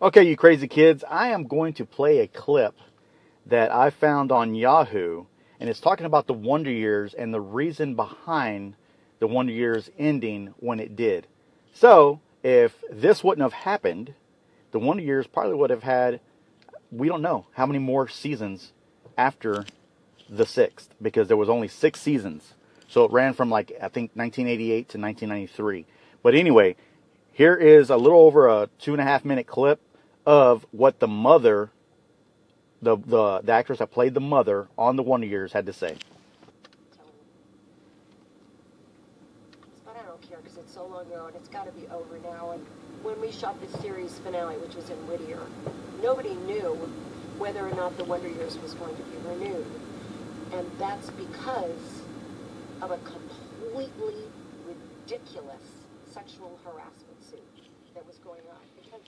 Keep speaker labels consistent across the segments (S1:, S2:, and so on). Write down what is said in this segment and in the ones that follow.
S1: Okay, you crazy kids, I am going to play a clip that I found on Yahoo, and it's talking about the Wonder Years and the reason behind the Wonder Years ending when it did. So, if this wouldn't have happened, the Wonder Years probably would have had, we don't know how many more seasons after the sixth, because there was only six seasons. So it ran from like, I think 1988 to 1993. But anyway, here is a little over a two and a half minute clip of what the mother, the, the, the actress that played the mother on the Wonder Years had to say.
S2: But I don't care because it's so long ago and it's got to be over now. And when we shot the series finale, which was in Whittier, nobody knew whether or not the Wonder Years was going to be renewed. And that's because of a completely ridiculous sexual harassment suit that was going on because.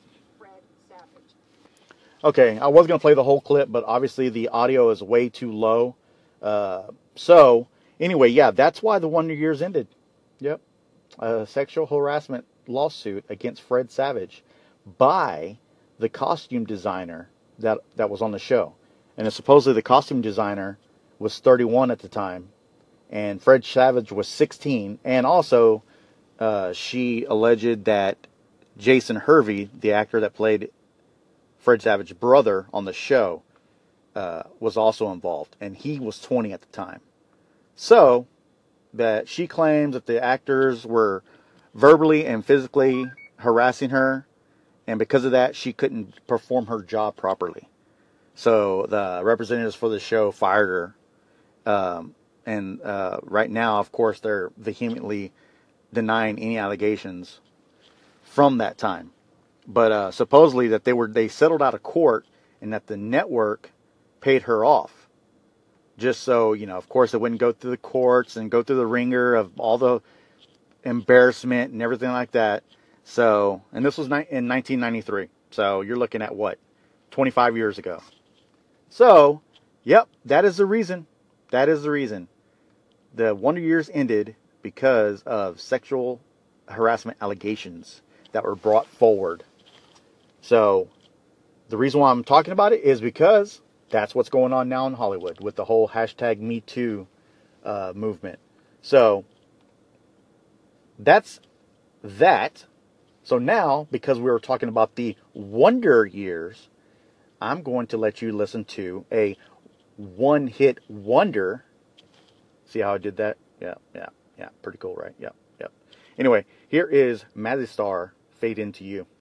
S1: Okay, I was going to play the whole clip, but obviously the audio is way too low. Uh, so, anyway, yeah, that's why the Wonder Years ended. Yep. A sexual harassment lawsuit against Fred Savage by the costume designer that, that was on the show. And supposedly the costume designer was 31 at the time, and Fred Savage was 16. And also, uh, she alleged that Jason Hervey, the actor that played Fred Savage's brother on the show, uh, was also involved, and he was 20 at the time. So, that she claims that the actors were verbally and physically harassing her, and because of that, she couldn't perform her job properly. So the representatives for the show fired her, um, and uh, right now, of course, they're vehemently denying any allegations from that time. But uh, supposedly that they were they settled out of court, and that the network paid her off, just so you know. Of course, it wouldn't go through the courts and go through the wringer of all the embarrassment and everything like that. So, and this was in 1993. So you're looking at what, 25 years ago. So, yep, that is the reason. That is the reason. The Wonder Years ended because of sexual harassment allegations that were brought forward. So, the reason why I'm talking about it is because that's what's going on now in Hollywood with the whole hashtag Me Too uh, movement. So, that's that. So now, because we were talking about the Wonder Years, I'm going to let you listen to a one hit wonder. See how I did that? Yeah, yeah, yeah. Pretty cool, right? Yep, yep. Anyway, here is Mazzy Star Fade Into You.